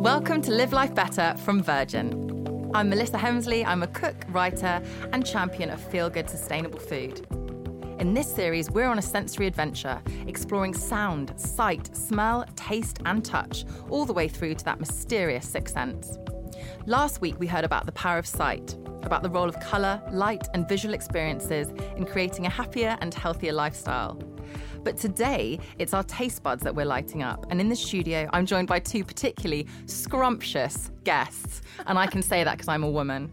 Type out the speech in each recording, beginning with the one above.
Welcome to Live Life Better from Virgin. I'm Melissa Hemsley. I'm a cook, writer, and champion of feel good, sustainable food. In this series, we're on a sensory adventure, exploring sound, sight, smell, taste, and touch, all the way through to that mysterious sixth sense. Last week, we heard about the power of sight, about the role of colour, light, and visual experiences in creating a happier and healthier lifestyle. But today, it's our taste buds that we're lighting up. And in the studio, I'm joined by two particularly scrumptious guests. And I can say that because I'm a woman.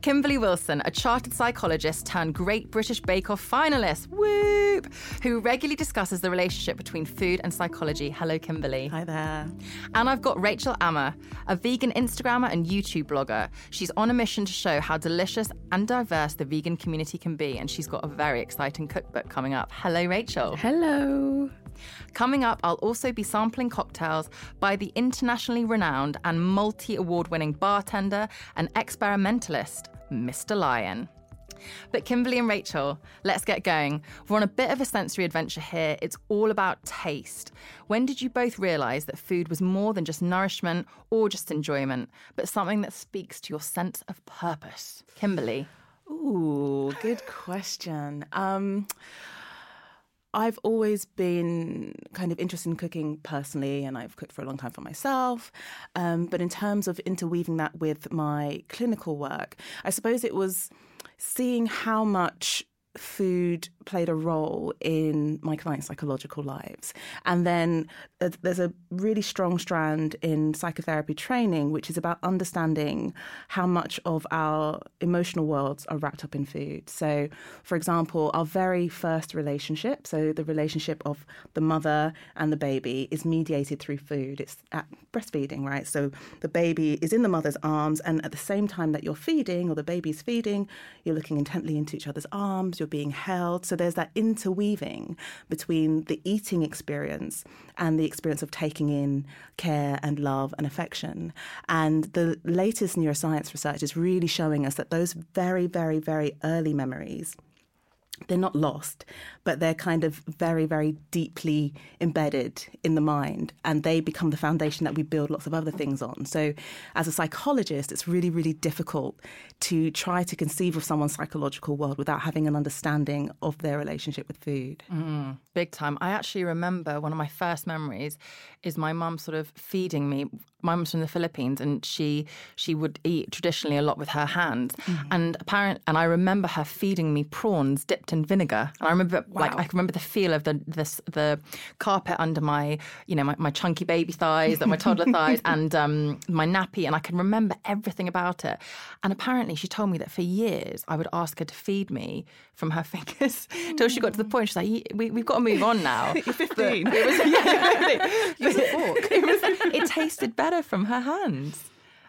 Kimberly Wilson, a chartered psychologist turned Great British Bake Off finalist, whoop, who regularly discusses the relationship between food and psychology. Hello, Kimberly. Hi there. And I've got Rachel Ama, a vegan Instagrammer and YouTube blogger. She's on a mission to show how delicious and diverse the vegan community can be, and she's got a very exciting cookbook coming up. Hello, Rachel. Hello. Coming up, I'll also be sampling cocktails by the internationally renowned and multi award winning bartender and experimentalist, Mr. Lyan. But Kimberly and Rachel, let's get going. We're on a bit of a sensory adventure here. It's all about taste. When did you both realise that food was more than just nourishment or just enjoyment, but something that speaks to your sense of purpose? Kimberly. Ooh, good question. Um, I've always been kind of interested in cooking personally, and I've cooked for a long time for myself. Um, but in terms of interweaving that with my clinical work, I suppose it was seeing how much food played a role in my clients' psychological lives. And then there's a really strong strand in psychotherapy training, which is about understanding how much of our emotional worlds are wrapped up in food. So, for example, our very first relationship, so the relationship of the mother and the baby, is mediated through food. It's at breastfeeding, right? So the baby is in the mother's arms, and at the same time that you're feeding or the baby's feeding, you're looking intently into each other's arms, you're being held. So there's that interweaving between the eating experience and the experience of taking in care and love and affection. And the latest neuroscience research is really showing us that those very, very, very early memories they're not lost, but they're kind of very, very deeply embedded in the mind, and they become the foundation that we build lots of other things on. So, as a psychologist, it's really, really difficult to try to conceive of someone's psychological world without having an understanding of their relationship with food. Mm, big time. I actually remember one of my first memories is my mum sort of feeding me. My mum's from the Philippines, and she she would eat traditionally a lot with her hands, mm. and apparent. And I remember her feeding me prawns dipped in vinegar. And I remember, wow. like, I can remember the feel of the this, the carpet under my, you know, my, my chunky baby thighs, that my toddler thighs, and um, my nappy, and I can remember everything about it. And apparently, she told me that for years I would ask her to feed me from her fingers till she got to the point. She's like, we, "We've got to move on now." You're fifteen. It was, yeah, Use a fork. It, was, it tasted better from her hands.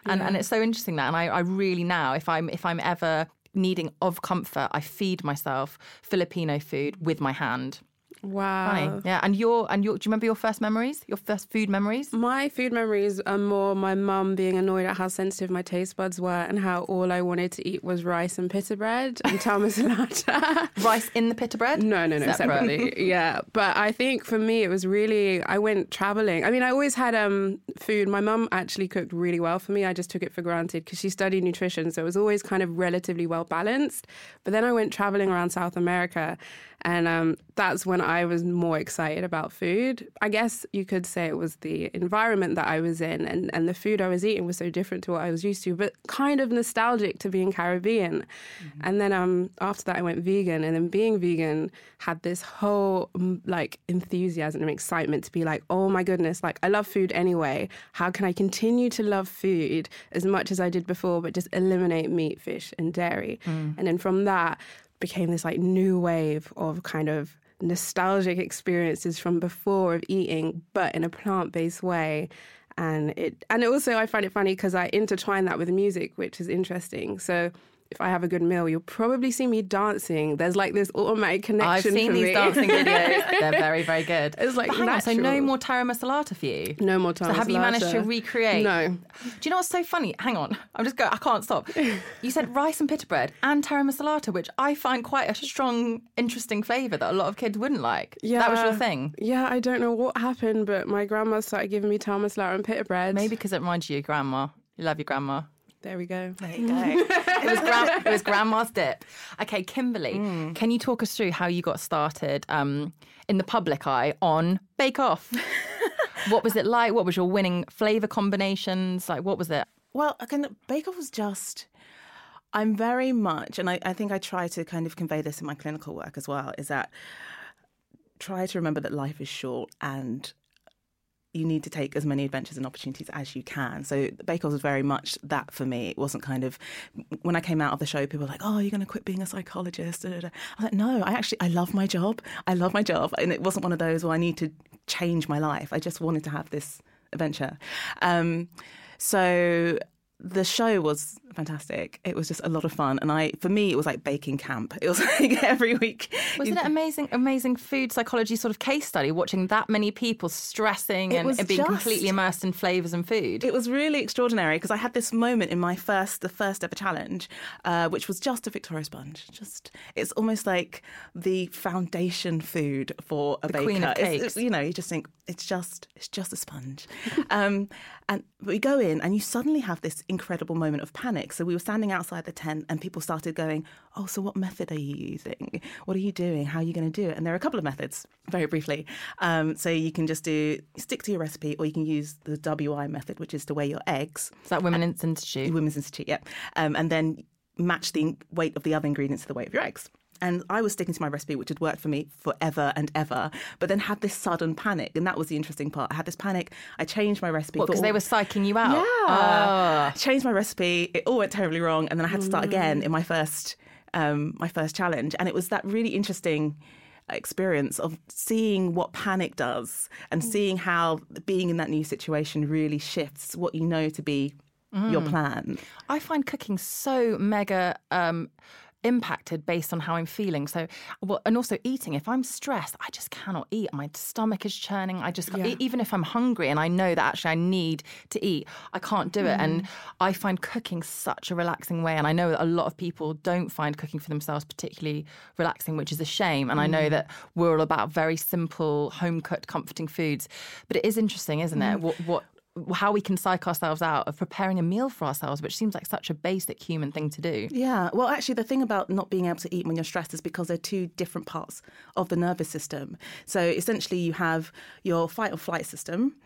And, yeah. and it's so interesting that, and I, I really now, if I'm if I'm ever needing of comfort, I feed myself Filipino food with my hand. Wow. Funny. Yeah. And your and your do you remember your first memories? Your first food memories? My food memories are more my mum being annoyed at how sensitive my taste buds were and how all I wanted to eat was rice and pita bread and taramasalata. rice in the pita bread? No, no, no, Separate. separately. yeah. But I think for me it was really I went traveling. I mean, I always had um food. My mum actually cooked really well for me. I just took it for granted because she studied nutrition, so it was always kind of relatively well balanced. But then I went traveling around South America and um, that's when I was more excited about food. I guess you could say it was the environment that I was in and, and the food I was eating was so different to what I was used to, but kind of nostalgic to being Caribbean. Mm-hmm. And then um, after that, I went vegan. And then being vegan had this whole like enthusiasm and excitement to be like, oh my goodness, like I love food anyway. How can I continue to love food as much as I did before, but just eliminate meat, fish, and dairy? Mm. And then from that, became this like new wave of kind of nostalgic experiences from before of eating, but in a plant based way. And it and also I find it funny because I intertwine that with music, which is interesting. So if I have a good meal, you'll probably see me dancing. There's like this automatic connection. I've seen these me. dancing videos. They're very, very good. It's, like, on, so no more taramasalata for you? No more time. So have you managed to recreate? No. Do you know what's so funny? Hang on, I'm just going. I can't stop. You said rice and pita bread and taramasalata, which I find quite a strong, interesting flavour that a lot of kids wouldn't like. Yeah, that was your thing. Yeah, I don't know what happened, but my grandma started giving me Lara and pita bread. Maybe because it reminds you of your grandma. You love your grandma. There we go. There you go. it, was it was grandma's dip. Okay, Kimberly, Hmm. can you talk us through how you got started um, in the public eye on Bake Off? what was it like? What was your winning flavour combinations? Like, what was it? Well, again, Bake Off was just. I'm very much, and I, I think I try to kind of convey this in my clinical work as well, is that try to remember that life is short and you need to take as many adventures and opportunities as you can. So Bake Off was very much that for me. It wasn't kind of when I came out of the show, people were like, "Oh, you're going to quit being a psychologist." I was like, "No, I actually I love my job. I love my job, and it wasn't one of those where I need to change my life. I just wanted to have this adventure." Um, so the show was fantastic. It was just a lot of fun, and I, for me, it was like baking camp. It was like every week. Wasn't it amazing, amazing food psychology sort of case study, watching that many people stressing and, and being just- completely immersed in flavours and food? It was really extraordinary because I had this moment in my first, the first ever challenge, uh, which was just a Victoria sponge. Just it's almost like the foundation food for a The baker. queen of cakes. it's- you know, you just think it's just it's just a sponge, um, and we go in and you suddenly have this incredible moment of panic. So we were standing outside the tent and people started going, "Oh, so what method are you using? What are you doing? How are you going to do it?" And there are a couple of methods, very briefly. Um, so you can just do stick to your recipe, or you can use the WI method, which is to weigh your eggs. Is that Women's Institute? Women's Institute, yeah. Um, and then match the weight of the other ingredients to the weight of your eggs. And I was sticking to my recipe, which had worked for me forever and ever, but then had this sudden panic. And that was the interesting part. I had this panic. I changed my recipe. Because they were psyching you out? yeah. Oh. Changed my recipe. It all went terribly wrong. And then I had to start Mm. again in my first um, my first challenge. And it was that really interesting experience of seeing what panic does and Mm. seeing how being in that new situation really shifts what you know to be Mm. your plan. I find cooking so mega um, impacted based on how I'm feeling. So, well, and also eating. If I'm stressed, I just cannot eat. My stomach is churning. I just, Yeah. even if I'm hungry and I know that actually I need to eat, I can't do it. And mm. I find cooking such a relaxing way. And I know that a lot of people don't find cooking for themselves particularly relaxing, which is a shame. And I know mm. that we're all about very simple, home cooked, comforting foods. But it is interesting, isn't it? Mm. What, what how we can psych ourselves out of preparing a meal for ourselves, which seems like such a basic human thing to do. Yeah, well, actually, the thing about not being able to eat when you're stressed is because they're two different parts of the nervous system. So essentially, you have your fight or flight system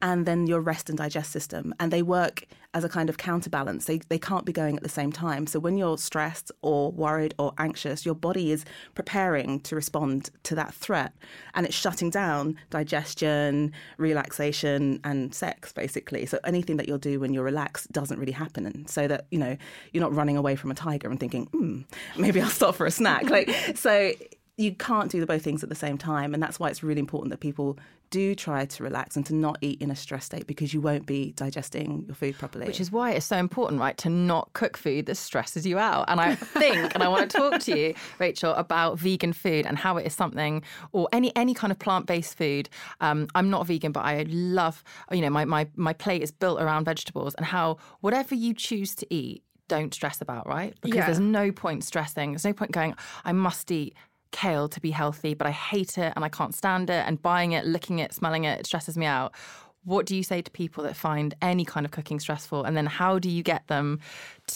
and then your rest and digest system, and they work as a kind of counterbalance. They, they can't be going at the same time. So when you're stressed or worried or anxious, your body is preparing to respond to that threat and it's shutting down digestion, relaxation, and sex, basically. So anything that you'll do when you're relaxed doesn't really happen. And so that, you know, you're not running away from a tiger and thinking, hmm, maybe I'll stop for a snack. Like, so you can't do the both things at the same time. And that's why it's really important that people do try to relax and to not eat in a stress state because you won't be digesting your food properly. Which is why it's so important, right, to not cook food that stresses you out. And I think, and I want to talk to you, Rachel, about vegan food and how it is something, or any any kind of plant based food. Um, I'm not vegan, but I love, you know, my, my my plate is built around vegetables, and how whatever you choose to eat, don't stress about, right? Because Yeah. there's no point stressing. There's no point going, I must eat kale to be healthy, but I hate it and I can't stand it. And buying it, licking it, smelling it, it stresses me out. What do you say to people that find any kind of cooking stressful? And then how do you get them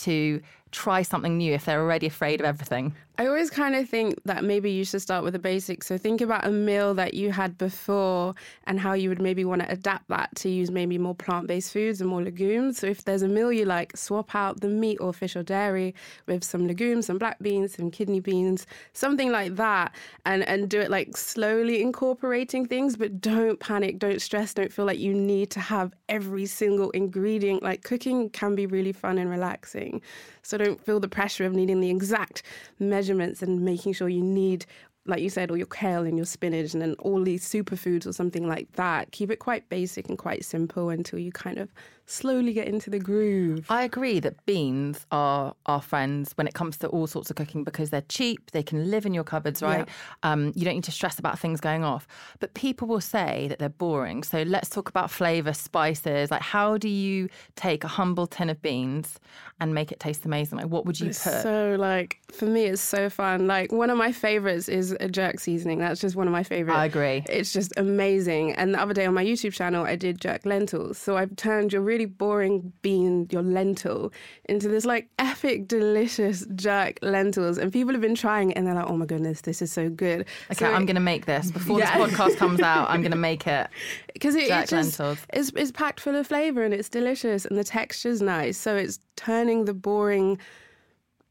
to try something new if they're already afraid of everything? I always kind of think that maybe you should start with the basics. So think about a meal that you had before and how you would maybe want to adapt that to use maybe more plant based foods and more legumes. So if there's a meal you like, swap out the meat or fish or dairy with some legumes, some black beans, some kidney beans, something like that, and, and do it like slowly incorporating things, but don't panic, don't stress, don't feel like you need to have every single ingredient. Like cooking can be really fun and relaxing. So don't feel the pressure of needing the exact measurements and making sure you need, like you said, all your kale and your spinach and then all these superfoods or something like that. Keep it quite basic and quite simple until you kind of slowly get into the groove. I agree that beans are our friends when it comes to all sorts of cooking because they're cheap, they can live in your cupboards, right? Um, you don't need to stress about things going off. But people will say that they're boring. So let's talk about flavour, spices. Like, how do you take a humble tin of beans and make it taste amazing? Like, what would you It's put? so like for me, it's so fun. Like one of my favorites is a jerk seasoning. That's just one of my favorites. I agree. It's just amazing. And the other day on my YouTube channel, I did jerk lentils. So I've turned your really boring bean, your lentil, into this like epic, delicious jerk lentils. And people have been trying it, and they're like, "Oh my goodness, this is so good." Okay, I'm going to make this. Before Yeah. this podcast comes out, I'm going to make it. because it, Jerk it just lentils. it's, it's packed full of flavor and it's delicious and the texture's nice. So it's turning the boring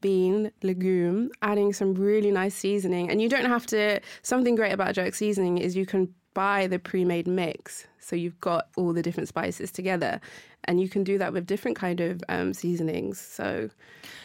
bean legume, adding some really nice seasoning, and you don't have to. Something great about jerk seasoning is you can buy the pre-made mix, so you've got all the different spices together, and you can do that with different kind of um, seasonings. So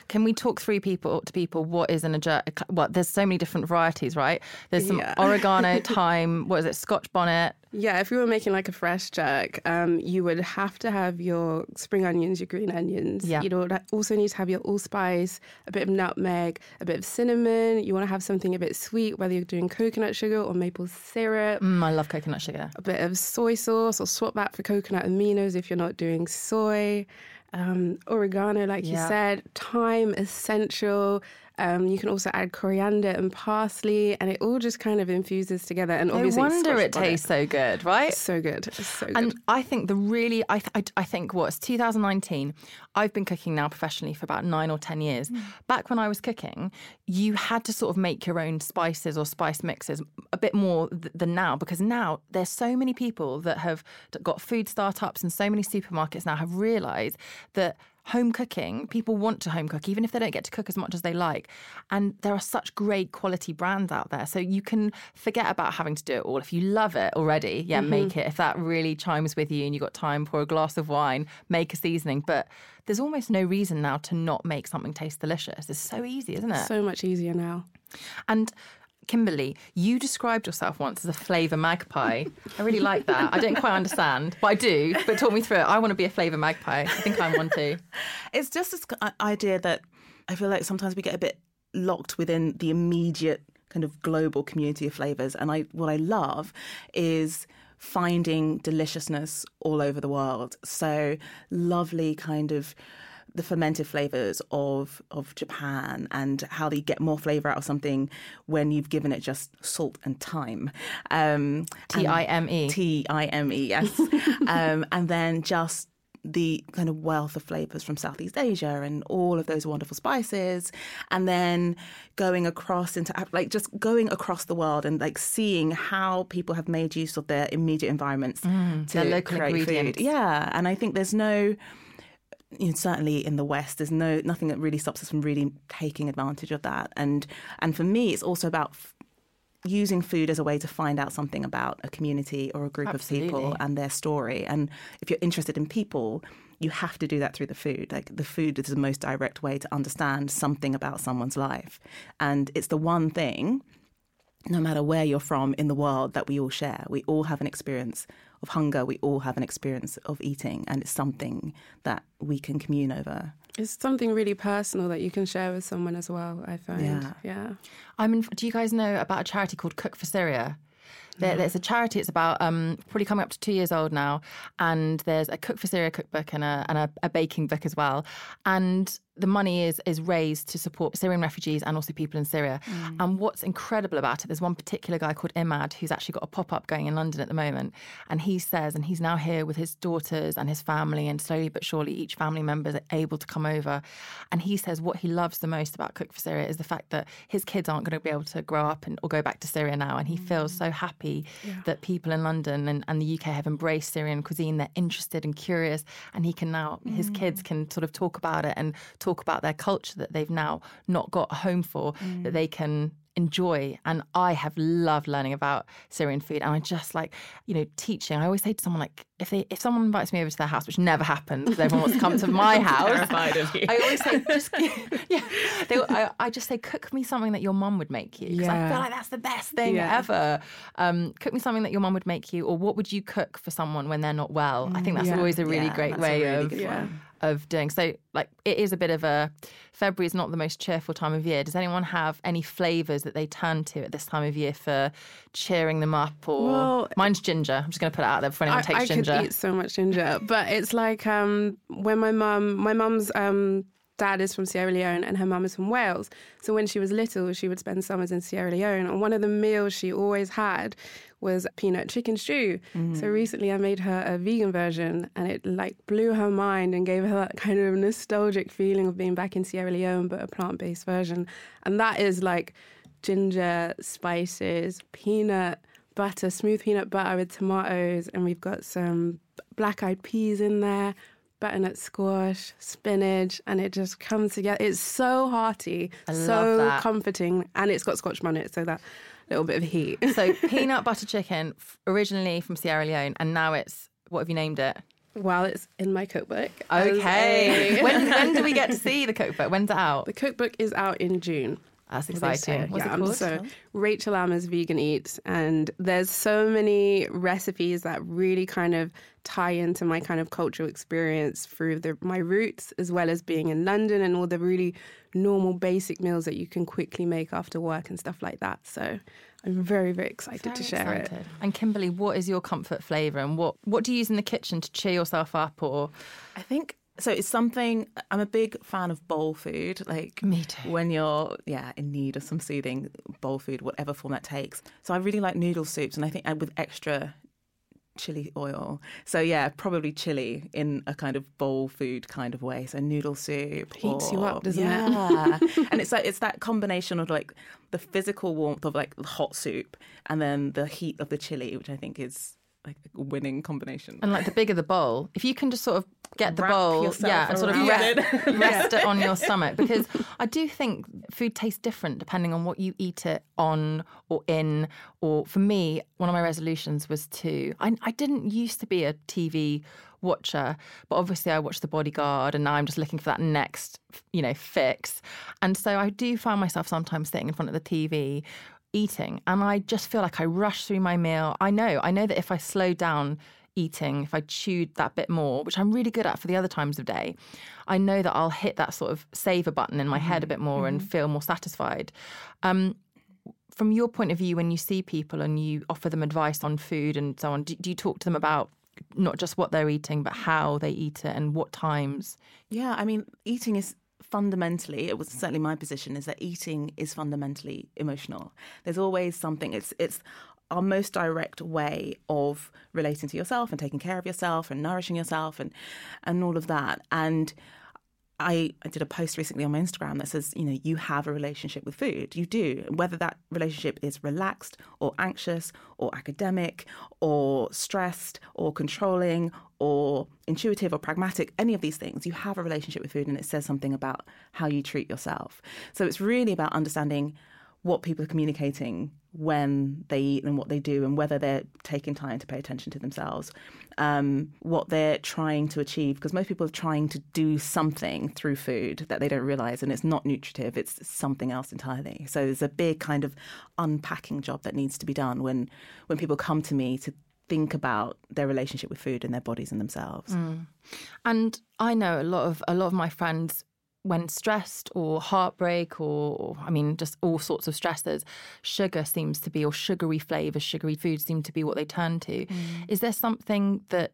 Can we talk through people to people what is an jerk? What there's so many different varieties, right? There's some Yeah. oregano, thyme. What is it? Scotch bonnet. Yeah, if you were making like a fresh jerk, um, you would have to have your spring onions, your green onions. Yeah. You'd also need to have your allspice, a bit of nutmeg, a bit of cinnamon. You want to have something a bit sweet, whether you're doing coconut sugar or maple syrup. Mm, I love coconut sugar. A bit of soy sauce, or swap that for coconut aminos if you're not doing soy. Um, oregano, like you Yeah. said, thyme essential. Um, you can also add coriander and parsley, and it all just kind of infuses together. And No obviously, wonder it tastes so good, right? So good. So good. And I think the really, I, th- I, I think what's 2019. I've been cooking now professionally for about nine or ten years. Back when I was cooking, you had to sort of make your own spices or spice mixes a bit more th- than now because now there's so many people that have got food startups and so many supermarkets now have realised that home cooking, people want to home cook, even if they don't get to cook as much as they like. And there are such great quality brands out there. So you can forget about having to do it all. If you love it already, yeah, mm-hmm. make it. If that really chimes with you and you've got time, pour a glass of wine, make a seasoning. But there's almost no reason now to not make something taste delicious. It's so easy, isn't it? so much easier now. And Kimberly, you described yourself once as a flavour magpie. I really like that. I don't quite understand, but I do. But talk me through it. I want to be a flavour magpie. I think I'm one too. It's just this idea that I feel like sometimes we get a bit locked within the immediate kind of global community of flavors. And I what I love is finding deliciousness all over the world. So lovely kind of the fermented flavors of of Japan and how they get more flavor out of something when you've given it just salt and thyme. Um, T I M E. T I M E, yes. um, and then just the kind of wealth of flavors from Southeast Asia and all of those wonderful spices. And then going across into, like, just going across the world and like seeing how people have made use of their immediate environments to Mm, their local create ingredients. food. Yeah. And I think there's no, you know, certainly in the West, there's no nothing that really stops us from really taking advantage of that. And and for me, it's also about f- using food as a way to find out something about a community or a group of people and their story. And if you're interested in people, you have to do that through the food. Like the food is the most direct way to understand something about someone's life, and it's the one thing no matter where you're from in the world that we all share. We all have an experience of hunger, we all have an experience of eating, and it's something that we can commune over. It's something really personal that you can share with someone as well, I find. Yeah. yeah. I'm in, do you guys know about a charity called Cook for Syria? There, there's a charity. It's about um, probably coming up to two years old now, and there's a Cook for Syria cookbook and a and a, a baking book as well. And the money is is raised to support Syrian refugees and also people in Syria. Mm. And what's incredible about it, there's one particular guy called Imad who's actually got a pop up going in London at the moment, and he says, and he's now here with his daughters and his family, and slowly but surely each family member is able to come over. And he says what he loves the most about Cook for Syria is the fact that his kids aren't going to be able to grow up and or go back to Syria now, and he feels mm. so happy that people in London and, and the UK have embraced Syrian cuisine. They're interested and curious, and he can now his kids mm. can sort of talk about it and talk about their culture that they've now not got a home for, that they can enjoy and I have loved learning about Syrian food and I just like you know teaching I always say to someone like if they if someone invites me over to their house which never happens because everyone wants to come to my house terrified of you. I always say just yeah they, I, I just say cook me something that your mum would make you because I feel like that's the best thing Yeah. ever um, cook me something that your mum would make you or what would you cook for someone when they're not well I think that's yeah. always a really Yeah, great a way really of Yeah. Of doing. So like it is a bit of a february is not the most cheerful time of year. Does anyone have any flavors that they turn to at this time of year for cheering them up or Well- mine's ginger. I'm just going to put it out there before anyone I, takes I ginger. could eat so much ginger, but it's like um, when my mum, my mum's um, dad is from Sierra Leone and her mum is from Wales. So when she was little, she would spend summers in Sierra Leone, and one of the meals she always had was peanut chicken stew. So mm. recently, I made her a vegan version, and it like blew her mind and gave her that kind of nostalgic feeling of being back in Sierra Leone, but a plant-based version. And that is like ginger, spices, peanut butter, smooth peanut butter with tomatoes, and we've got some black eyed peas in there, butternut squash, spinach, and it just comes together. It's so hearty, so that. comforting, and it's got scotch bonnet, so that little bit of heat. so peanut butter chicken originally from sierra leone and now it's what have you named it? While it's in my cookbook. okay. A- when, when do we get to see the cookbook? When's it out? The cookbook is out in June. that's exciting. what's yeah, it called? So Rachel Ama's Vegan Eats, and there's so many recipes that really kind of tie into my kind of cultural experience through the, my roots, as well as being in London and all the really normal basic meals that you can quickly make after work and stuff like that. So I'm very very excited to Very share it. And Kimberly, what is your comfort flavour and what, what do you use in the kitchen to cheer yourself up or I think so. It's something I'm a big fan of bowl food. Like Me too. When you're yeah in need of some soothing bowl food, whatever form that takes. So I really like noodle soups, and I think uh, with extra chili oil. So yeah, probably chili in a kind of bowl food kind of way. So noodle soup Heats you up, doesn't it? yeah. and it's like it's that combination of like the physical warmth of like hot soup and then the heat of the chili, which I think is like a winning combination. And like the bigger the bowl, if you can just sort of get the bowl, yeah, and sort of rest, it. rest it on your stomach. Because I do think food tastes different depending on what you eat it on or in. Or for me, one of my resolutions was to. I, I didn't used to be a TV watcher, but obviously I watched The Bodyguard, and now I'm just looking for that next, you know, fix. And so I do find myself sometimes sitting in front of the TV eating and I just feel like I rush through my meal. I know, I know that if I slow down eating, if I chewed that bit more, which I'm really good at for the other times of day, I know that I'll hit that sort of savor button in my head a bit more and feel more satisfied. Um, from your point of view, when you see people and you offer them advice on food and so on, do, do you talk to them about not just what they're eating, but how they eat it and what times? Yeah, I mean, eating is fundamentally it was certainly my position is that eating is fundamentally emotional there's always something it's it's our most direct way of relating to yourself and taking care of yourself and nourishing yourself and and all of that and I, I did a post recently on my Instagram that says, you know, you have a relationship with food. You do. Whether that relationship is relaxed or anxious or academic or stressed or controlling or intuitive or pragmatic, any of these things, you have a relationship with food and it says something about how you treat yourself. So it's really about understanding what people are communicating when they eat and what they do and whether they're taking time to pay attention to themselves um, what they're trying to achieve because most people are trying to do something through food that they don't realize and it's not nutritive it's something else entirely. So there's a big kind of unpacking job that needs to be done when when people come to me to think about their relationship with food and their bodies and themselves. And I know a lot of a lot of my friends when stressed or heartbreak or, or I mean just all sorts of stressors, sugar seems to be or sugary flavors, sugary foods seem to be what they turn to. Mm. Is there something that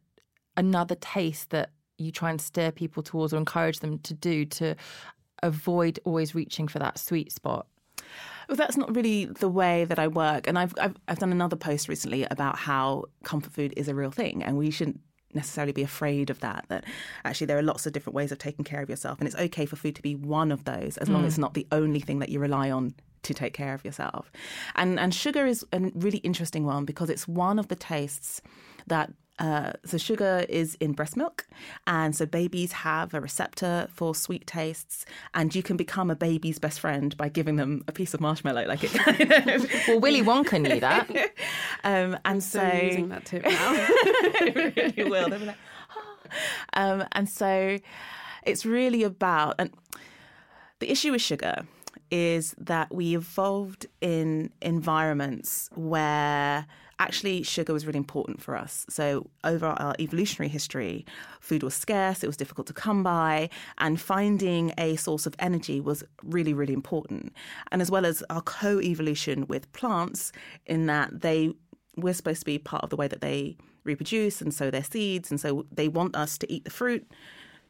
another taste that you try and steer people towards or encourage them to do to avoid always reaching for that sweet spot? Well, that's not really the way that I work. And I've, I've I've done another post recently about how comfort food is a real thing, and we shouldn't necessarily be afraid of that. That actually there are lots of different ways of taking care of yourself, and it's okay for food to be one of those, as long as it's not the only thing that you rely on to take care of yourself. And and sugar is a really interesting one because it's one of the tastes that uh, so sugar is in breast milk, and so babies have a receptor for sweet tastes, and you can become a baby's best friend by giving them a piece of marshmallow, like it kind of. well, Willy Wonka knew that. um, and so, So using that tip now. really will. They'll be like, "Ah." um, and so it's really about and the issue with sugar is that we evolved in environments where actually sugar was really important for us. So over our evolutionary history, food was scarce, it was difficult to come by, and finding a source of energy was really, really important. And as well as our co-evolution with plants, in that they we're supposed to be part of the way that they reproduce and sow their seeds, and so they want us to eat the fruit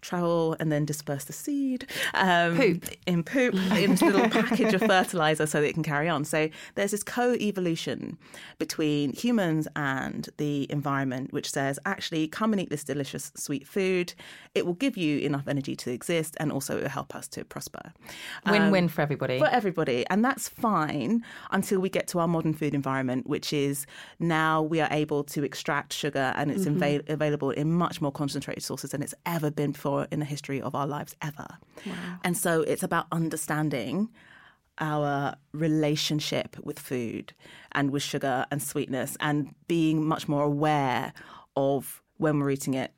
travel and then disperse the seed um, Poop. in poop in this little package of fertilizer so that it can carry on. So there's this co-evolution between humans and the environment, which says actually come and eat this delicious sweet food. It will give you enough energy to exist, and also it will help us to prosper. Win-win for everybody. For everybody. And that's fine until we get to our modern food environment, which is now we are able to extract sugar and it's ava- available in much more concentrated sources than it's ever been before in the history of our lives ever. And so it's about understanding our relationship with food and with sugar and sweetness and being much more aware of when we're eating it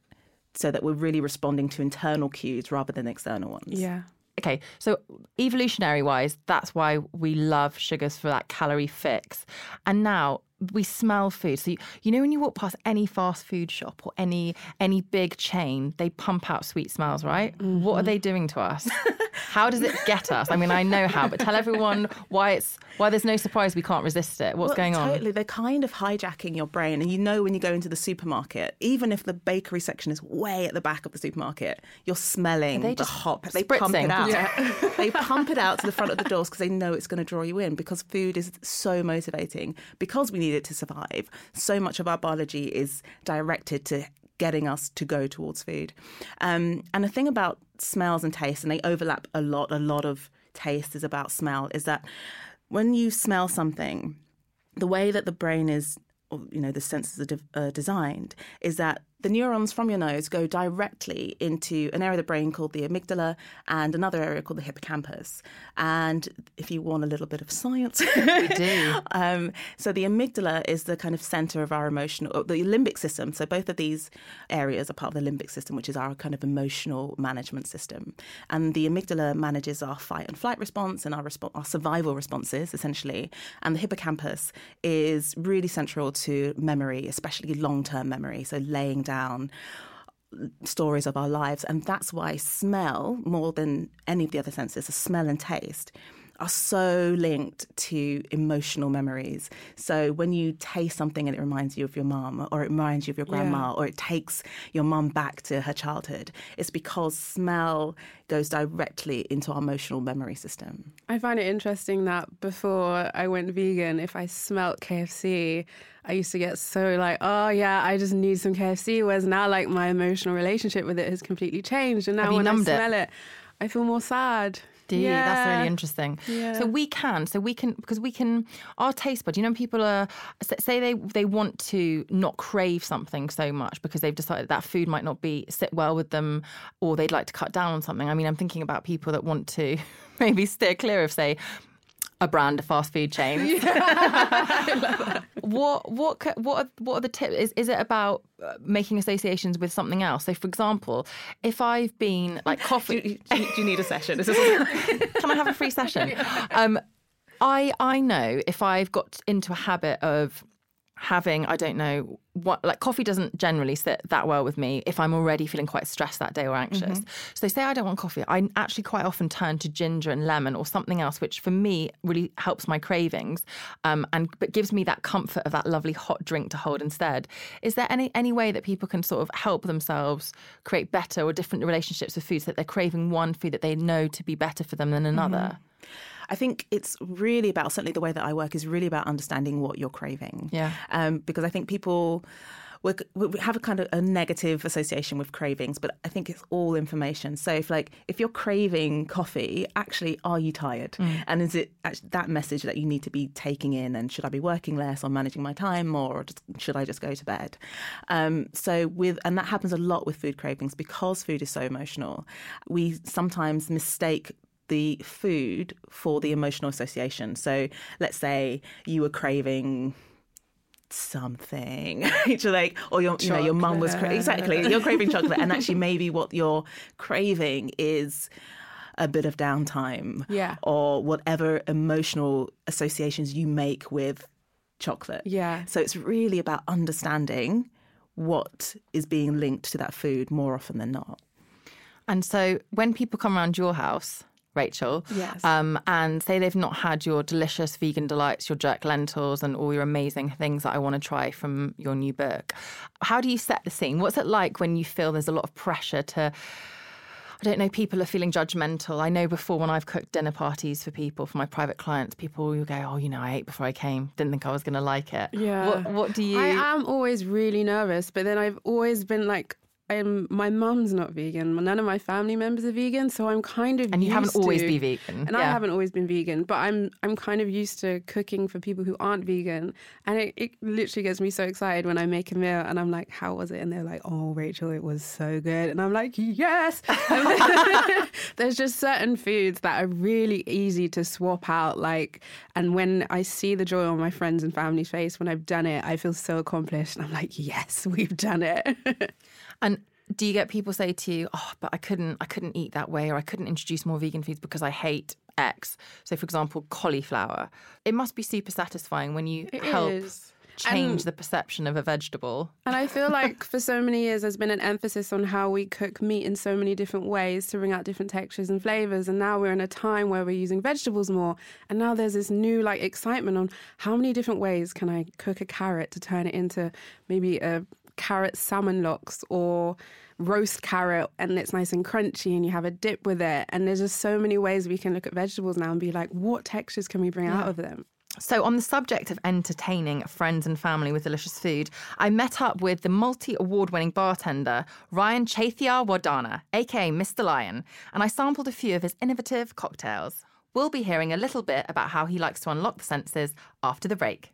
so that we're really responding to internal cues rather than external ones. yeah. Okay, so evolutionary wise, that's why we love sugars for that calorie fix. And now we smell food. So you, you know when you walk past any fast food shop or any any big chain, they pump out sweet smells, right? What are mm-hmm. they doing to us? how does it get us? I mean, I know how, but tell everyone why it's why there's no surprise we can't resist it. What's Well, going on? Totally. They're kind of hijacking your brain. And you know, when you go into the supermarket, even if the bakery section is way at the back of the supermarket, you're smelling the hop. They pump it out. Yeah. they pump it out to the front of the doors because they know it's going to draw you in because food is so motivating. Because we need it to survive, so much of our biology is directed to getting us to go towards food. Um, and the thing about smells and taste, and they overlap a lot, a lot of taste is about smell, is that when you smell something, the way that the brain is, you know, the senses are de- designed, is that the neurons from your nose go directly into an area of the brain called the amygdala and another area called the hippocampus. And if you want a little bit of science, we do. um, so the amygdala is the kind of center of our emotional, the limbic system. So both of these areas are part of the limbic system, which is our kind of emotional management system. And the amygdala manages our fight and flight response and our our survival responses, essentially. And the hippocampus is really central to memory, especially long-term memory. So laying down stories of our lives. And that's why smell, more than any of the other senses, so smell and taste, are so linked to emotional memories. So when you taste something and it reminds you of your mum, or it reminds you of your grandma, Yeah. or it takes your mum back to her childhood, it's because smell goes directly into our emotional memory system. I find it interesting that before I went vegan, if I smelt KFC, I used to get so like, oh yeah, I just need some KFC. Whereas now, like my emotional relationship with it has completely changed, and now when I numbed it? smell it? I feel more sad. You? That's really interesting. Yeah. So we can, so we can, because we can, our taste bud. You know, people are say they they want to not crave something so much because they've decided that food might not be sit well with them, or they'd like to cut down on something. I mean, I'm thinking about people that want to maybe steer clear of, say, a brand of fast food chain. what what what are, what are the tips? Is is it about uh, making associations with something else? So, for example, if I've been like Do coffee. do you- do you need a session? Is this Can I have a free session? Um, I I know if I've got into a habit of having I don't know what like coffee doesn't generally sit that well with me if I'm already feeling quite stressed that day or anxious. So say I don't want coffee, I actually quite often turn to ginger and lemon or something else, which for me really helps my cravings, um, and but gives me that comfort of that lovely hot drink to hold instead. Is there any any way that people can sort of help themselves create better or different relationships with foods so that they're craving one food that they know to be better for them than another? I think it's really about certainly the way that I work is really about understanding what you're craving. Yeah. Um, because I think people we we have a kind of a negative association with cravings, but I think it's all information. So if like if you're craving coffee, actually, are you tired? Mm. And is it that message that you need to be taking in? And should I be working less or managing my time more, or just, should I just go to bed? Um, so with and that happens a lot with food cravings because food is so emotional. We sometimes mistake the food for the emotional association. So let's say you were craving something like or your chocolate. you know your mum was cra- exactly you're craving chocolate and actually maybe what you're craving is a bit of downtime yeah. or whatever emotional associations you make with chocolate. Yeah. So it's really about understanding what is being linked to that food more often than not. And so when people come around your house Rachel. Yes. Um, and say they've not had your delicious vegan delights, your jerk lentils, and all your amazing things that I want to try from your new book. How do you set the scene? What's it like when you feel there's a lot of pressure to? I don't know, people are feeling judgmental. I know before when I've cooked dinner parties for people, for my private clients, people will go, Oh, you know, I ate before I came, didn't think I was going to like it. Yeah. What, what do you. I am always really nervous, but then I've always been like, I'm, my mum's not vegan. None of my family members are vegan, so I'm kind of and you haven't to, always been vegan, and yeah. I haven't always been vegan. But I'm I'm kind of used to cooking for people who aren't vegan, and it, it literally gets me so excited when I make a meal and I'm like, "How was it?" And they're like, "Oh, Rachel, it was so good," and I'm like, "Yes." There's just certain foods that are really easy to swap out, like, and when I see the joy on my friends and family's face when I've done it, I feel so accomplished, and I'm like, "Yes, we've done it." And do you get people say to you, "Oh, but I couldn't, I couldn't eat that way, or I couldn't introduce more vegan foods because I hate X"? So, for example, cauliflower. It must be super satisfying when you it help. Is. Change and, the perception of a vegetable. And I feel like for so many years there's been an emphasis on how we cook meat in so many different ways to bring out different textures and flavors. And now we're in a time where we're using vegetables more. And now there's this new like excitement on how many different ways can I cook a carrot to turn it into maybe a carrot salmon lox or roast carrot and it's nice and crunchy and you have a dip with it. And there's just so many ways we can look at vegetables now and be like, what textures can we bring yeah. out of them? So, on the subject of entertaining friends and family with delicious food, I met up with the multi award winning bartender, Ryan Chetiyawardana, aka Mr. Lyan, and I sampled a few of his innovative cocktails. We'll be hearing a little bit about how he likes to unlock the senses after the break.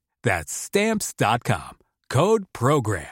That's Stamps.com. Code PROGRAM.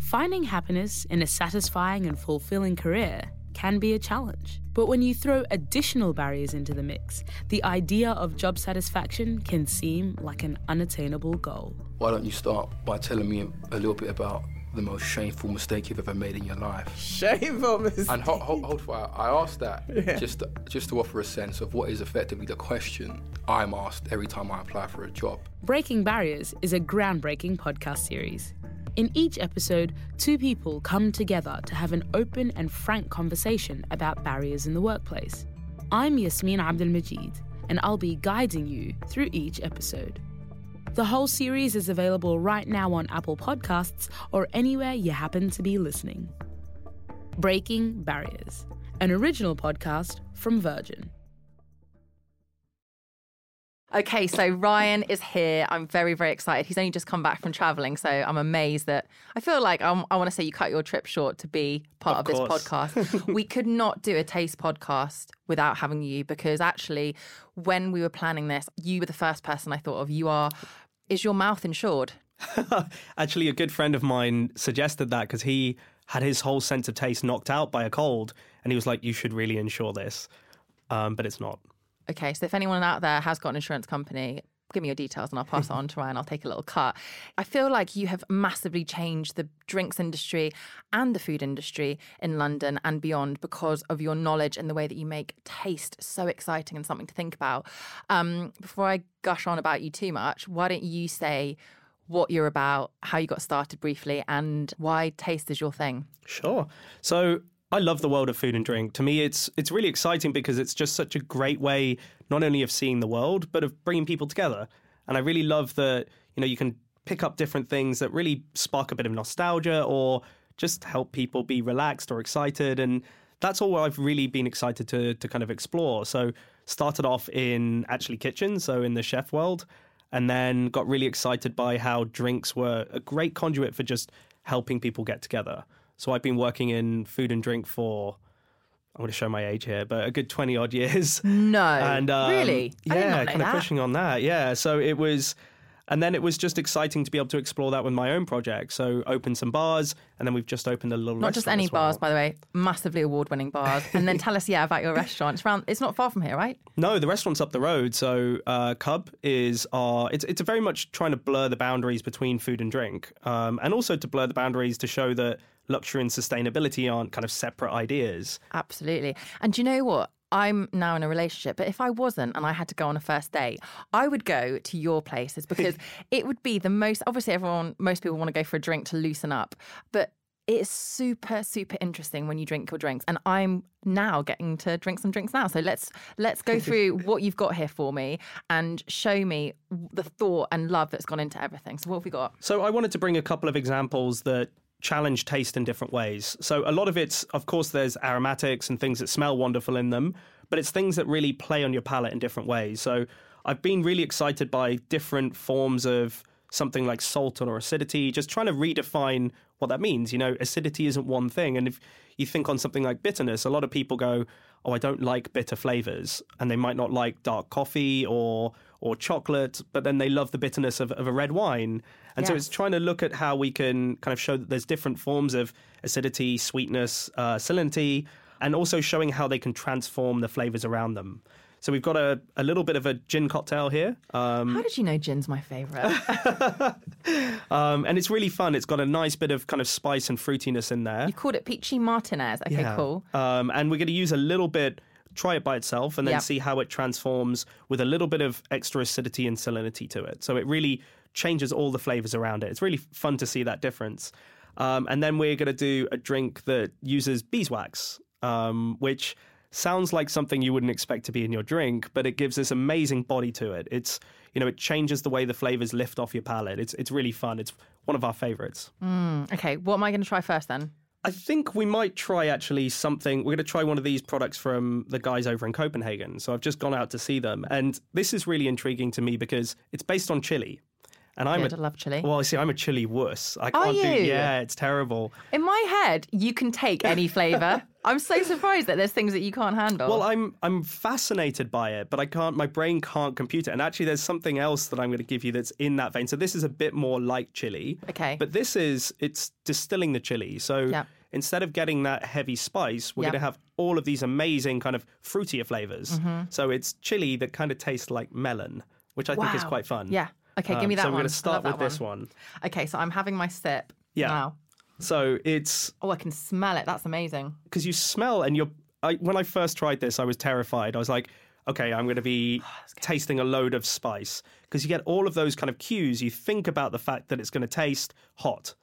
Finding happiness in a satisfying and fulfilling career can be a challenge. But when you throw additional barriers into the mix, the idea of job satisfaction can seem like an unattainable goal. Why don't you start by telling me a little bit about the most shameful mistake you've ever made in your life? Shameful mistake. And hold, hold, hold fire. I asked that just to, just to offer a sense of what is effectively the question I'm asked every time I apply for a job. Breaking Barriers is a groundbreaking podcast series. In each episode, two people come together to have an open and frank conversation about barriers in the workplace. I'm Yassmin Abdel-Magied, and I'll be guiding you through each episode. The whole series is available right now on Apple Podcasts or anywhere you happen to be listening. Breaking Barriers, an original podcast from Virgin. Okay, so Ryan is here. I'm very, very excited. He's only just come back from traveling, so I'm amazed that I feel like I'm, i want to say you cut your trip short to be part of, Of this podcast. we could not do a taste podcast without having you because actually, when we were planning this, you were the first person I thought of. You are, is your mouth insured? Actually, a good friend of mine suggested that because he had his whole sense of taste knocked out by a cold, and he was like, "You should really insure this," um, but it's not. Okay, so if anyone out there has got an insurance company, give me your details and I'll pass it on to Ryan. I'll take a little cut. I feel like you have massively changed the drinks industry and the food industry in London and beyond because of your knowledge and the way that you make taste so exciting and something to think about. Um, before I gush on about you too much, why don't you say what you're about, how you got started briefly, and why taste is your thing? Sure. So I love the world of food and drink. To me, it's it's really exciting because it's just such a great way not only of seeing the world but of bringing people together. And I really love that you know you can pick up different things that really spark a bit of nostalgia or just help people be relaxed or excited. And that's all I've really been excited to to kind of explore. So started off in actually kitchen, so in the chef world, and then got really excited by how drinks were a great conduit for just helping people get together. So I've been working in food and drink for I'm going to show my age here, but a good 20 odd years. No, And um, really, yeah, did not know kind that. of pushing on that. Yeah, so it was, and then it was just exciting to be able to explore that with my own project. So open some bars, and then we've just opened a little. Not just any well. bars, by the way, massively award-winning bars. And then tell us, yeah, about your restaurant. It's around. It's not far from here, right? No, the restaurant's up the road. So uh, Cub is our. It's it's very much trying to blur the boundaries between food and drink, um, and also to blur the boundaries to show that luxury and sustainability aren't kind of separate ideas. Absolutely. And do you know what? I'm now in a relationship, but if I wasn't and I had to go on a first date, I would go to your places because it would be the most. Obviously, everyone, most people want to go for a drink to loosen up, but it's super, super interesting when you drink your drinks. And I'm now getting to drink some drinks now. So let's let's go through what you've got here for me and show me the thought and love that's gone into everything. So what have we got? So I wanted to bring a couple of examples that challenge taste in different ways. So a lot of it's, of course, there's aromatics and things that smell wonderful in them, but it's things that really play on your palate in different ways. So I've been really excited by different forms of something like salt or acidity, just trying to redefine what that means. You know, acidity isn't one thing. And if you think on something like bitterness, a lot of people go, Oh, I don't like bitter flavors. And they might not like dark coffee or or chocolate, but then they love the bitterness of, of a red wine. And so it's trying to look at how we can kind of show that there's different forms of acidity, sweetness, uh, salinity, and also showing how they can transform the flavors around them. So we've got a, a little bit of a gin cocktail here. Um, How did you know gin's my favourite? um, and it's really fun. It's got a nice bit of kind of spice and fruitiness in there. you called it Peachy Martinez. Okay, Yeah. cool. Um, and we're going to use a little bit, try it by itself, and then Yep. see how it transforms with a little bit of extra acidity and salinity to it. So it really changes all the flavors around it. It's really fun to see that difference. Um, and then we're going to do a drink that uses beeswax, um, which sounds like something you wouldn't expect to be in your drink, but it gives this amazing body to it. It's you know it changes the way the flavors lift off your palate. It's it's really fun. It's one of our favorites. Okay, what am I going to try first then? I think we might try actually something. We're going to try one of these products from the guys over in Copenhagen. So I've just gone out to see them, and this is really intriguing to me because it's based on chili. And I'm Good, a I love chili. Well, see, I'm a chili wuss. I Are can't do. you? Yeah, it's terrible. In my head, you can take any flavour. I'm so surprised that there's things that you can't handle. Well, I'm I'm fascinated by it, but I can't. My brain can't compute it. And actually, there's something else that I'm going to give you that's in that vein. So this is a bit more like chili. Okay. But this is it's distilling the chili. So Yep. instead of getting that heavy spice, we're Yep. going to have all of these amazing kind of fruitier flavors. Mm-hmm. So it's chili that kind of tastes like melon, which I think is quite fun. Yeah. Okay, give me Um, that so I'm going to start with this one. Okay, so I'm having my sip Yeah. now. So it's Oh, I can smell it. That's amazing. because you smell and you're. I, when I first tried this, I was terrified. I was like, okay, I'm going to be tasting a load of spice because you get all of those kind of cues. You think about the fact that it's going to taste hot.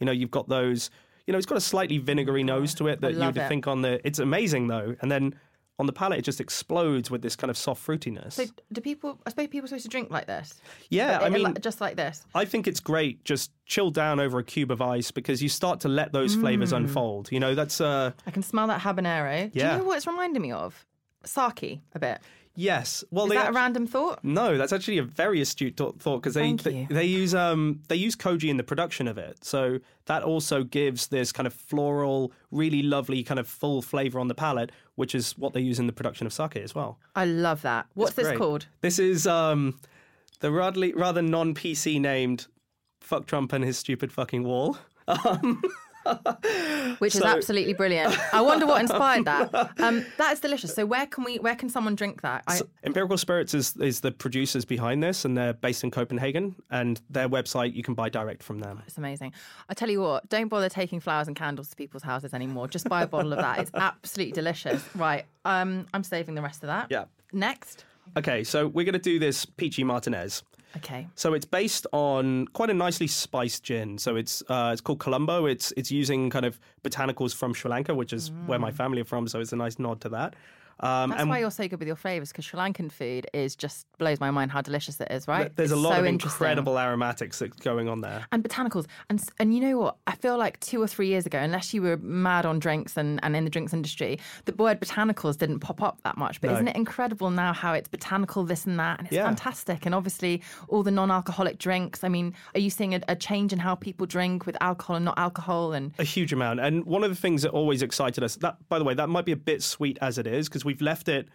You know, you've got those. You know, it's got a slightly vinegary nose to it that you would it. think on the. It's amazing though, and then on the palate, it just explodes with this kind of soft fruitiness. So, do people? I suppose people are supposed to drink like this. yeah, I mean, just like this. I think it's great. Just chill down over a cube of ice because you start to let those flavors Mm. unfold. You know, that's uh I can smell that habanero. Do Yeah. you know what it's reminding me of? Sake, a bit. Yes. Well, Is that act- a random thought? No, that's actually a very astute th- thought because they, they they use um they use koji in the production of it, so that also gives this kind of floral, really lovely kind of full flavor on the palate, which is what they use in the production of sake as well. I love that. What's It's this great. called? This is um the rather rather non PC named "Fuck Trump and His Stupid Fucking Wall." Which is absolutely brilliant. I wonder what inspired that. Um, that is delicious. So where can we? Where can someone drink that? I, Empirical Spirits is is the producers behind this, and they're based in Copenhagen. And their website you can buy direct from them. It's amazing. I tell you what, don't bother taking flowers and candles to people's houses anymore. Just buy a bottle of that. It's absolutely delicious. Right. Um, I'm saving the rest of that. Yeah. Next. Okay, so we're going to do this peachy Martinez. Okay. So it's based on quite a nicely spiced gin. So it's uh, it's called Colombo. It's it's using kind of botanicals from Sri Lanka, which is where my family are from. So it's a nice nod to that. Um, That's and why you're so good with your flavors because Sri Lankan food is just blows my mind how delicious it is, right? there's It's a lot so of incredible aromatics that's going on there. and botanicals and and you know what i feel like two or three years ago unless you were mad on drinks and, and in the drinks industry the word botanicals didn't pop up that much but No. isn't it incredible now how it's botanical this and that and it's Yeah. fantastic and obviously all the non-alcoholic drinks i mean are you seeing a, a change in how people drink with alcohol and not alcohol and A huge amount. And one of the things that always excited us, that by the way, that might be a bit sweet as it is, because we've left it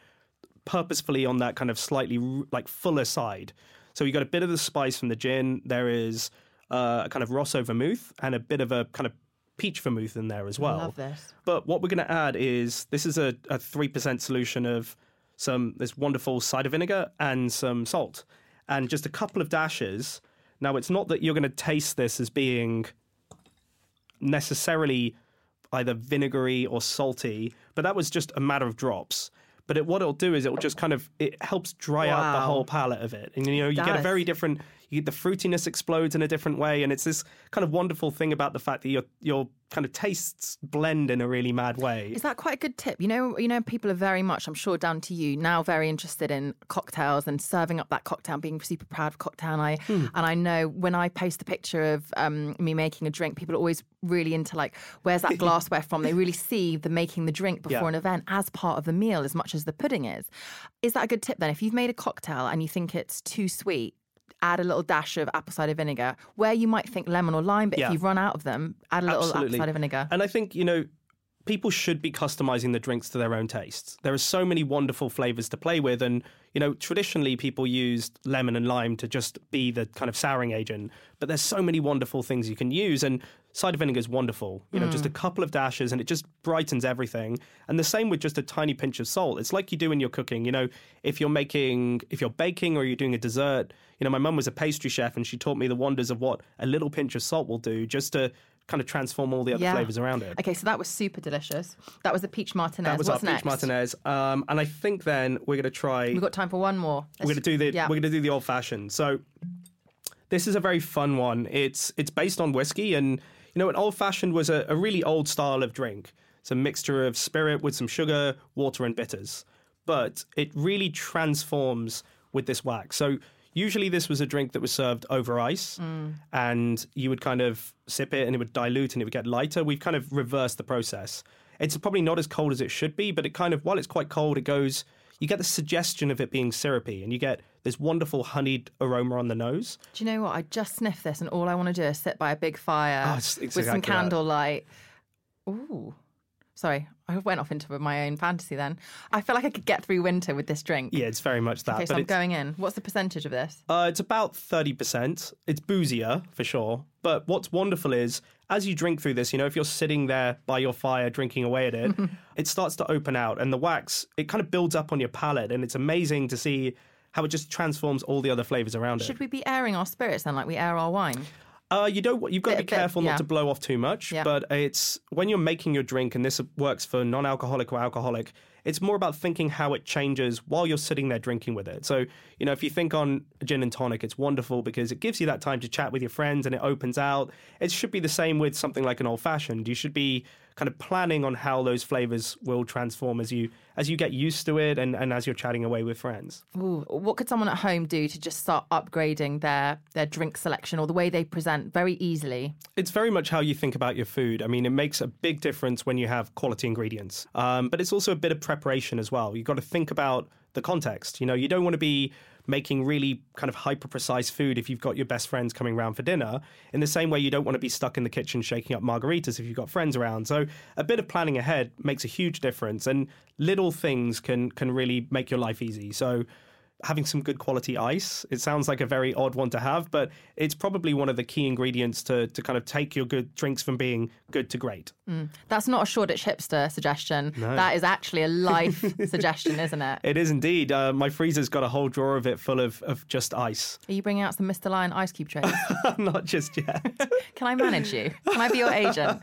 purposefully on that kind of slightly like fuller side. So you got a bit of the spice from the gin. There is uh, a kind of Rosso vermouth and a bit of a kind of peach vermouth in there as well. love this. But what we're going to add is this is a, a 3% solution of some this wonderful cider vinegar and some salt and just a couple of dashes. Now, it's not that you're going to taste this as being necessarily either vinegary or salty, but that was just a matter of drops. But it, what it'll do is it'll just kind of it helps dry out the whole palette of it, and you know you get a very different. You, the fruitiness explodes in a different way, and it's this kind of wonderful thing about the fact that your your kind of tastes blend in a really mad way. Is that quite a good tip? You know, you know, people are very much, I'm sure, down to you now, very interested in cocktails and serving up that cocktail, being super proud of cocktail. And I Hmm. and I know when I post the picture of um, me making a drink, people are always really into like, where's that glassware from? They really see the making the drink before Yeah. an event as part of the meal as much as the pudding is. Is that a good tip then? If you've made a cocktail and you think it's too sweet. Add a little dash of apple cider vinegar, where you might think lemon or lime, but Yeah. if you've run out of them, add a little apple cider vinegar. And I think, you know, people should be customizing the drinks to their own tastes. There are so many wonderful flavors to play with. And, you know, traditionally people used lemon and lime to just be the kind of souring agent. But there's so many wonderful things you can use. And cider vinegar is wonderful. You know, just a couple of dashes and it just brightens everything. And the same with just a tiny pinch of salt. It's like you do in your cooking. You know, if you're making, if you're baking or you're doing a dessert, you know, my mum was a pastry chef and she taught me the wonders of what a little pinch of salt will do just to kind of transform all the other flavors around it. Okay, so that was super delicious. That was the peach martinez. That was What's our next? peach martinez, um, and I think then we're going to try. We've got time for one more. we're going to do the Yeah. we're going to do the old fashioned. So this is a very fun one. It's it's based on whiskey, and you know, an old fashioned was a, a really old style of drink. It's a mixture of spirit with some sugar, water, and bitters. But it really transforms with this wax. So usually this was a drink that was served over ice, mm. and you would kind of sip it, and it would dilute, and it would get lighter. We've kind of reversed the process. It's probably not as cold as it should be, but it kind of while it's quite cold, it goes you get the suggestion of it being syrupy and you get this wonderful honeyed aroma on the nose. Do you know what? I just sniffed this, and all I want to do is sit by a big fire Oh, it's- it's with some exactly that. candlelight. Ooh. Sorry, I went off into my own fantasy then. I feel like I could get through winter with this drink. Yeah, it's very much that. Okay, so I'm going in. What's the percentage of this? uh, it's about 30%. It's boozier for sure. But what's wonderful is as you drink through this, you know, if you're sitting there by your fire drinking away at it, it starts to open out and the wax, it kind of builds up on your palate. And it's amazing to see how it just transforms all the other flavors around it. Should we be airing our spirits then, like we air our wine? Uh, you don't. You've got to be Bit- bit- careful yeah. not to blow off too much. Yeah. But it's when you're making your drink, and this works for non-alcoholic or alcoholic. It's more about thinking how it changes while you're sitting there drinking with it. So you know, if you think on gin and tonic, it's wonderful because it gives you that time to chat with your friends and it opens out. It should be the same with something like an old fashioned. You should be kind of planning on how those flavors will transform as you as you get used to it and, and as you're chatting away with friends. Ooh, what could someone at home do to just start upgrading their their drink selection or the way they present very easily? It's very much how you think about your food. I mean, it makes a big difference when you have quality ingredients, um, but it's also a bit of preparation as well. You've got to think about the context. You know, you don't want to be making really kind of hyper precise food if you've got your best friends coming around for dinner. In the same way, you don't want to be stuck in the kitchen shaking up margaritas if you've got friends around. So, a bit of planning ahead makes a huge difference, and little things can can really make your life easy. So, having some good quality ice. It sounds like a very odd one to have, but it's probably one of the key ingredients to, to kind of take your good drinks from being good to great. That's not a Shoreditch hipster suggestion. That is actually a life suggestion, isn't it? It is indeed. Uh, my freezer's got a whole drawer of it full of, of just ice. Are you bringing out some Mr. Lyan ice cube trays? Not just yet. Can I manage you? Can I be your agent?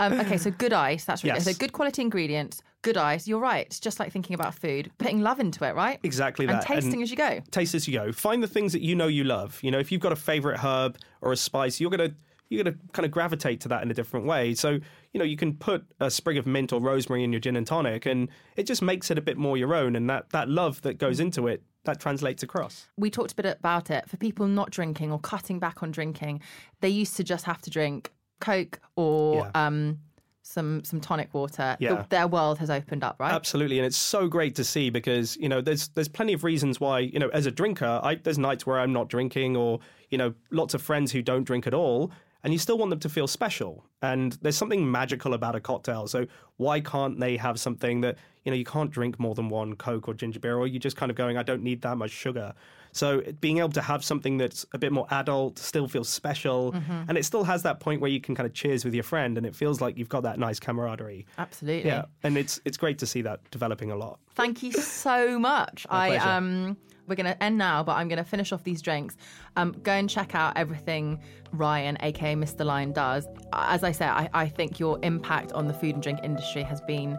Um, okay, so good ice. That's really Yes. so good quality ingredients. Good ice. You're right. It's just like thinking about food, putting love into it, right? Exactly that. And tasting And- as you go. taste as you go. Find the things that you know you love. You know, if you've got a favorite herb or a spice, you're gonna you're gonna kind of gravitate to that in a different way. So you know, you can put a sprig of mint or rosemary in your gin and tonic, and it just makes it a bit more your own. And that that love that goes into it that translates across. we talked a bit about it for people not drinking or cutting back on drinking they used to just have to drink coke or Yeah. um, some some tonic water Yeah. their world has opened up right Absolutely, and it's so great to see because you know there's there's plenty of reasons why you know as a drinker, I, there's nights where I'm not drinking, or you know lots of friends who don't drink at all, and you still want them to feel special. And there's something magical about a cocktail. So why can't they have something that you know you can't drink more than one Coke or ginger beer, or you're just kind of going, I don't need that much sugar. So being able to have something that's a bit more adult, still feels special, and it still has that point where you can kind of cheers with your friend, and it feels like you've got that nice camaraderie. absolutely Yeah, and it's it's great to see that developing a lot. thank you so much i pleasure. um we're going to end now but i'm going to finish off these drinks um go and check out everything ryan aka mr Lyan does as i say i, I think your impact on the food and drink industry has been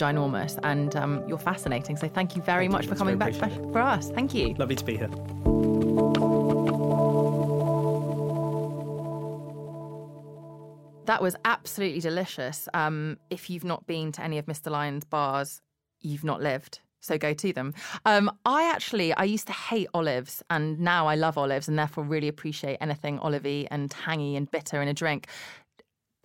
ginormous and um, you're fascinating so thank you very much for coming back for us thank you Lovely to be here. That was absolutely delicious. Um, if you've not been to any of Mr. Lyan's bars, you've not lived. So go to them. Um, I actually, I used to hate olives, and now I love olives, and therefore really appreciate anything olivey and tangy and bitter in a drink.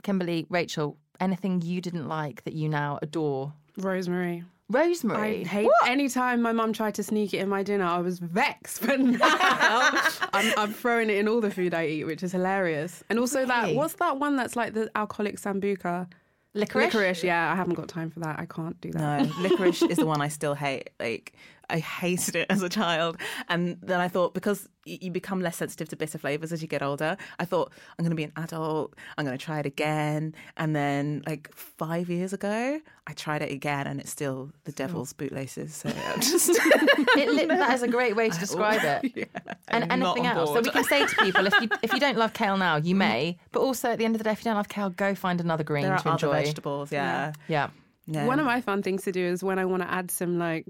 Kimberly, Rachel, anything you didn't like that you now adore? Rosemary. Rosemary. I hate any time my mum tried to sneak it in my dinner. I was vexed, but now I'm, I'm throwing it in all the food I eat, which is hilarious. And also that Really? what's that one that's like the alcoholic sambuca? licorice. Licorice. Yeah, I haven't got time for that. I can't do that. No, licorice is the one I still hate. Like I hated it as a child, and then I thought because you become less sensitive to bitter flavors as you get older, I thought I'm going to be an adult. I'm going to try it again, and then like five years ago, I tried it again, and it's still the devil's bootlaces. So I'm just It, li- that is a great way to describe it. and I'm anything else. So we can say to people, if you if you don't love kale now, you mm. may. But also at the end of the day, if you don't love kale, go find another green there are to other enjoy. vegetables. Yeah, Yeah. yeah. One of my fun things to do is when I want to add some like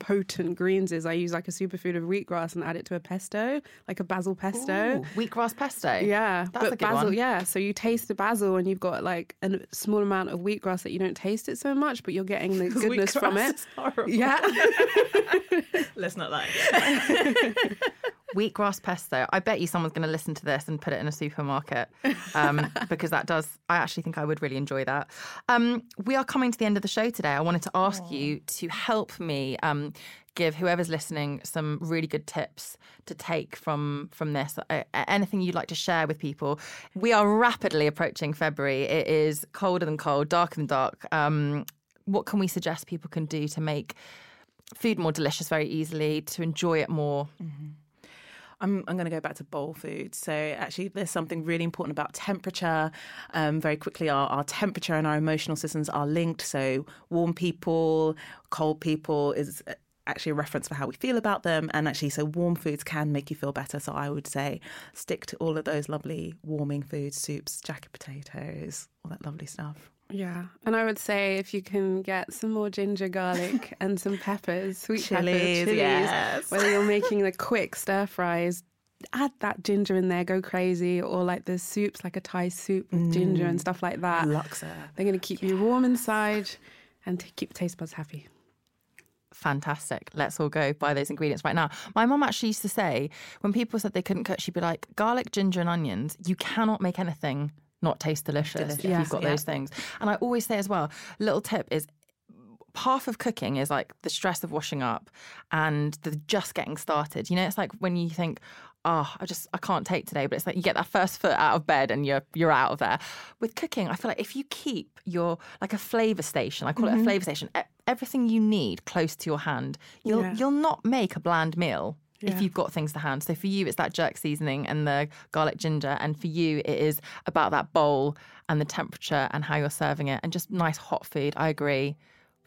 potent greens is I use like a superfood of wheatgrass and add it to a pesto, like a basil pesto. Ooh, wheatgrass pesto. Yeah, That's but a good basil, one. yeah. So you taste the basil, and you've got like a small amount of wheatgrass that you don't taste it so much, but you're getting the goodness from wheatgrass it. is horrible. Yeah, Let's not lie. Wheatgrass pesto. I bet you someone's going to listen to this and put it in a supermarket um, because that does. I actually think I would really enjoy that. Um, we are coming to the end of the show today. I wanted to ask you to help me um, give whoever's listening some really good tips to take from from this. Uh, anything you'd like to share with people? We are rapidly approaching February. It is colder than cold, darker than dark. Um, what can we suggest people can do to make food more delicious very easily, to enjoy it more? I'm, I'm going to go back to bowl food. So, actually, there's something really important about temperature. Um, very quickly, our, our temperature and our emotional systems are linked. So, warm people, cold people is actually a reference for how we feel about them. And actually, so warm foods can make you feel better. So I would say stick to all of those lovely warming foods, soups, jacket potatoes, all that lovely stuff. Yeah, and I would say if you can get some more ginger, garlic, and some peppers, sweet Chilies, peppers, chilies, yes. whether you're making the quick stir fries, add that ginger in there, go crazy, or like the soups, like a Thai soup with ginger and mm. stuff like that. Luxor. They're going to keep you warm inside and to keep the taste buds happy. Fantastic. Let's all go buy those ingredients right now. My mum actually used to say when people said they couldn't cook, she'd be like, garlic, ginger, and onions, you cannot make anything not taste delicious, Delicious. if Yeah. you've got Yeah. those things. And I always say as well, little tip is half of cooking is like the stress of washing up and the just getting started. You know, it's like when you think, oh, I just I can't take today, but it's like you get that first foot out of bed and you're you're out of there. With cooking, I feel like if you keep your like a flavor station, I call it a mm-hmm. flavor station, everything you need close to your hand, you'll Yeah. you'll not make a bland meal. If you've got things to hand. So for you, it's that jerk seasoning and the garlic ginger. And for you, it is about that bowl and the temperature and how you're serving it and just nice hot food. I agree.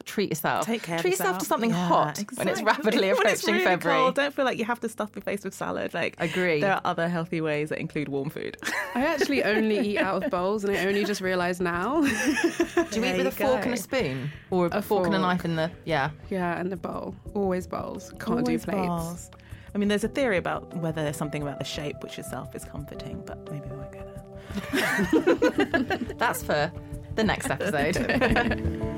Treat yourself. Take care. Treat yourself to something Yeah, hot when it's exactly. rapidly When it's approaching really February. cold, don't feel like you have to stuff your face with salad. Like Agree. There are other healthy ways that include warm food. I actually only eat out of bowls, and I only just realised now. Do you There eat with you a fork and a spoon? Or a, A fork, and a knife in the. Yeah. yeah, and the bowl, always bowls. Can't Always do plates. bowls. I mean, there's a theory about whether there's something about the shape which itself is comforting, but maybe we won't go there. That's for the next episode.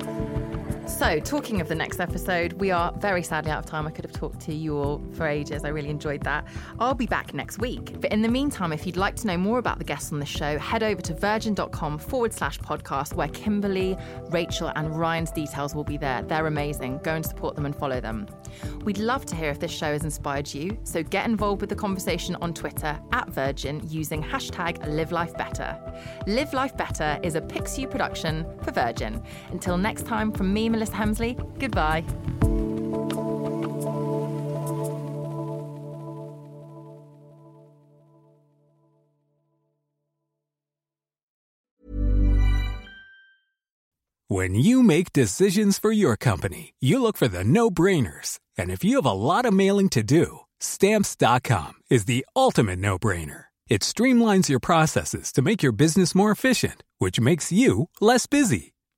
so, talking of the next episode, we are very sadly out of time. I could have talked to you all for ages. I really enjoyed that. I'll be back next week. But in the meantime, if you'd like to know more about the guests on the show, head over to virgin.com forward slash podcast, where Kimberly, Rachel, and Ryan's details will be there. They're amazing. Go and support them and follow them. We'd love to hear if this show has inspired you, so get involved with the conversation on Twitter at Virgin using hashtag Live Life Better. Live Life Better is a Pixu production for Virgin. Until next time, from me, Melissa Hemsley, goodbye. When you make decisions for your company, you look for the no brainers. And if you have a lot of mailing to do, stamps.com is the ultimate no brainer. It streamlines your processes to make your business more efficient, which makes you less busy.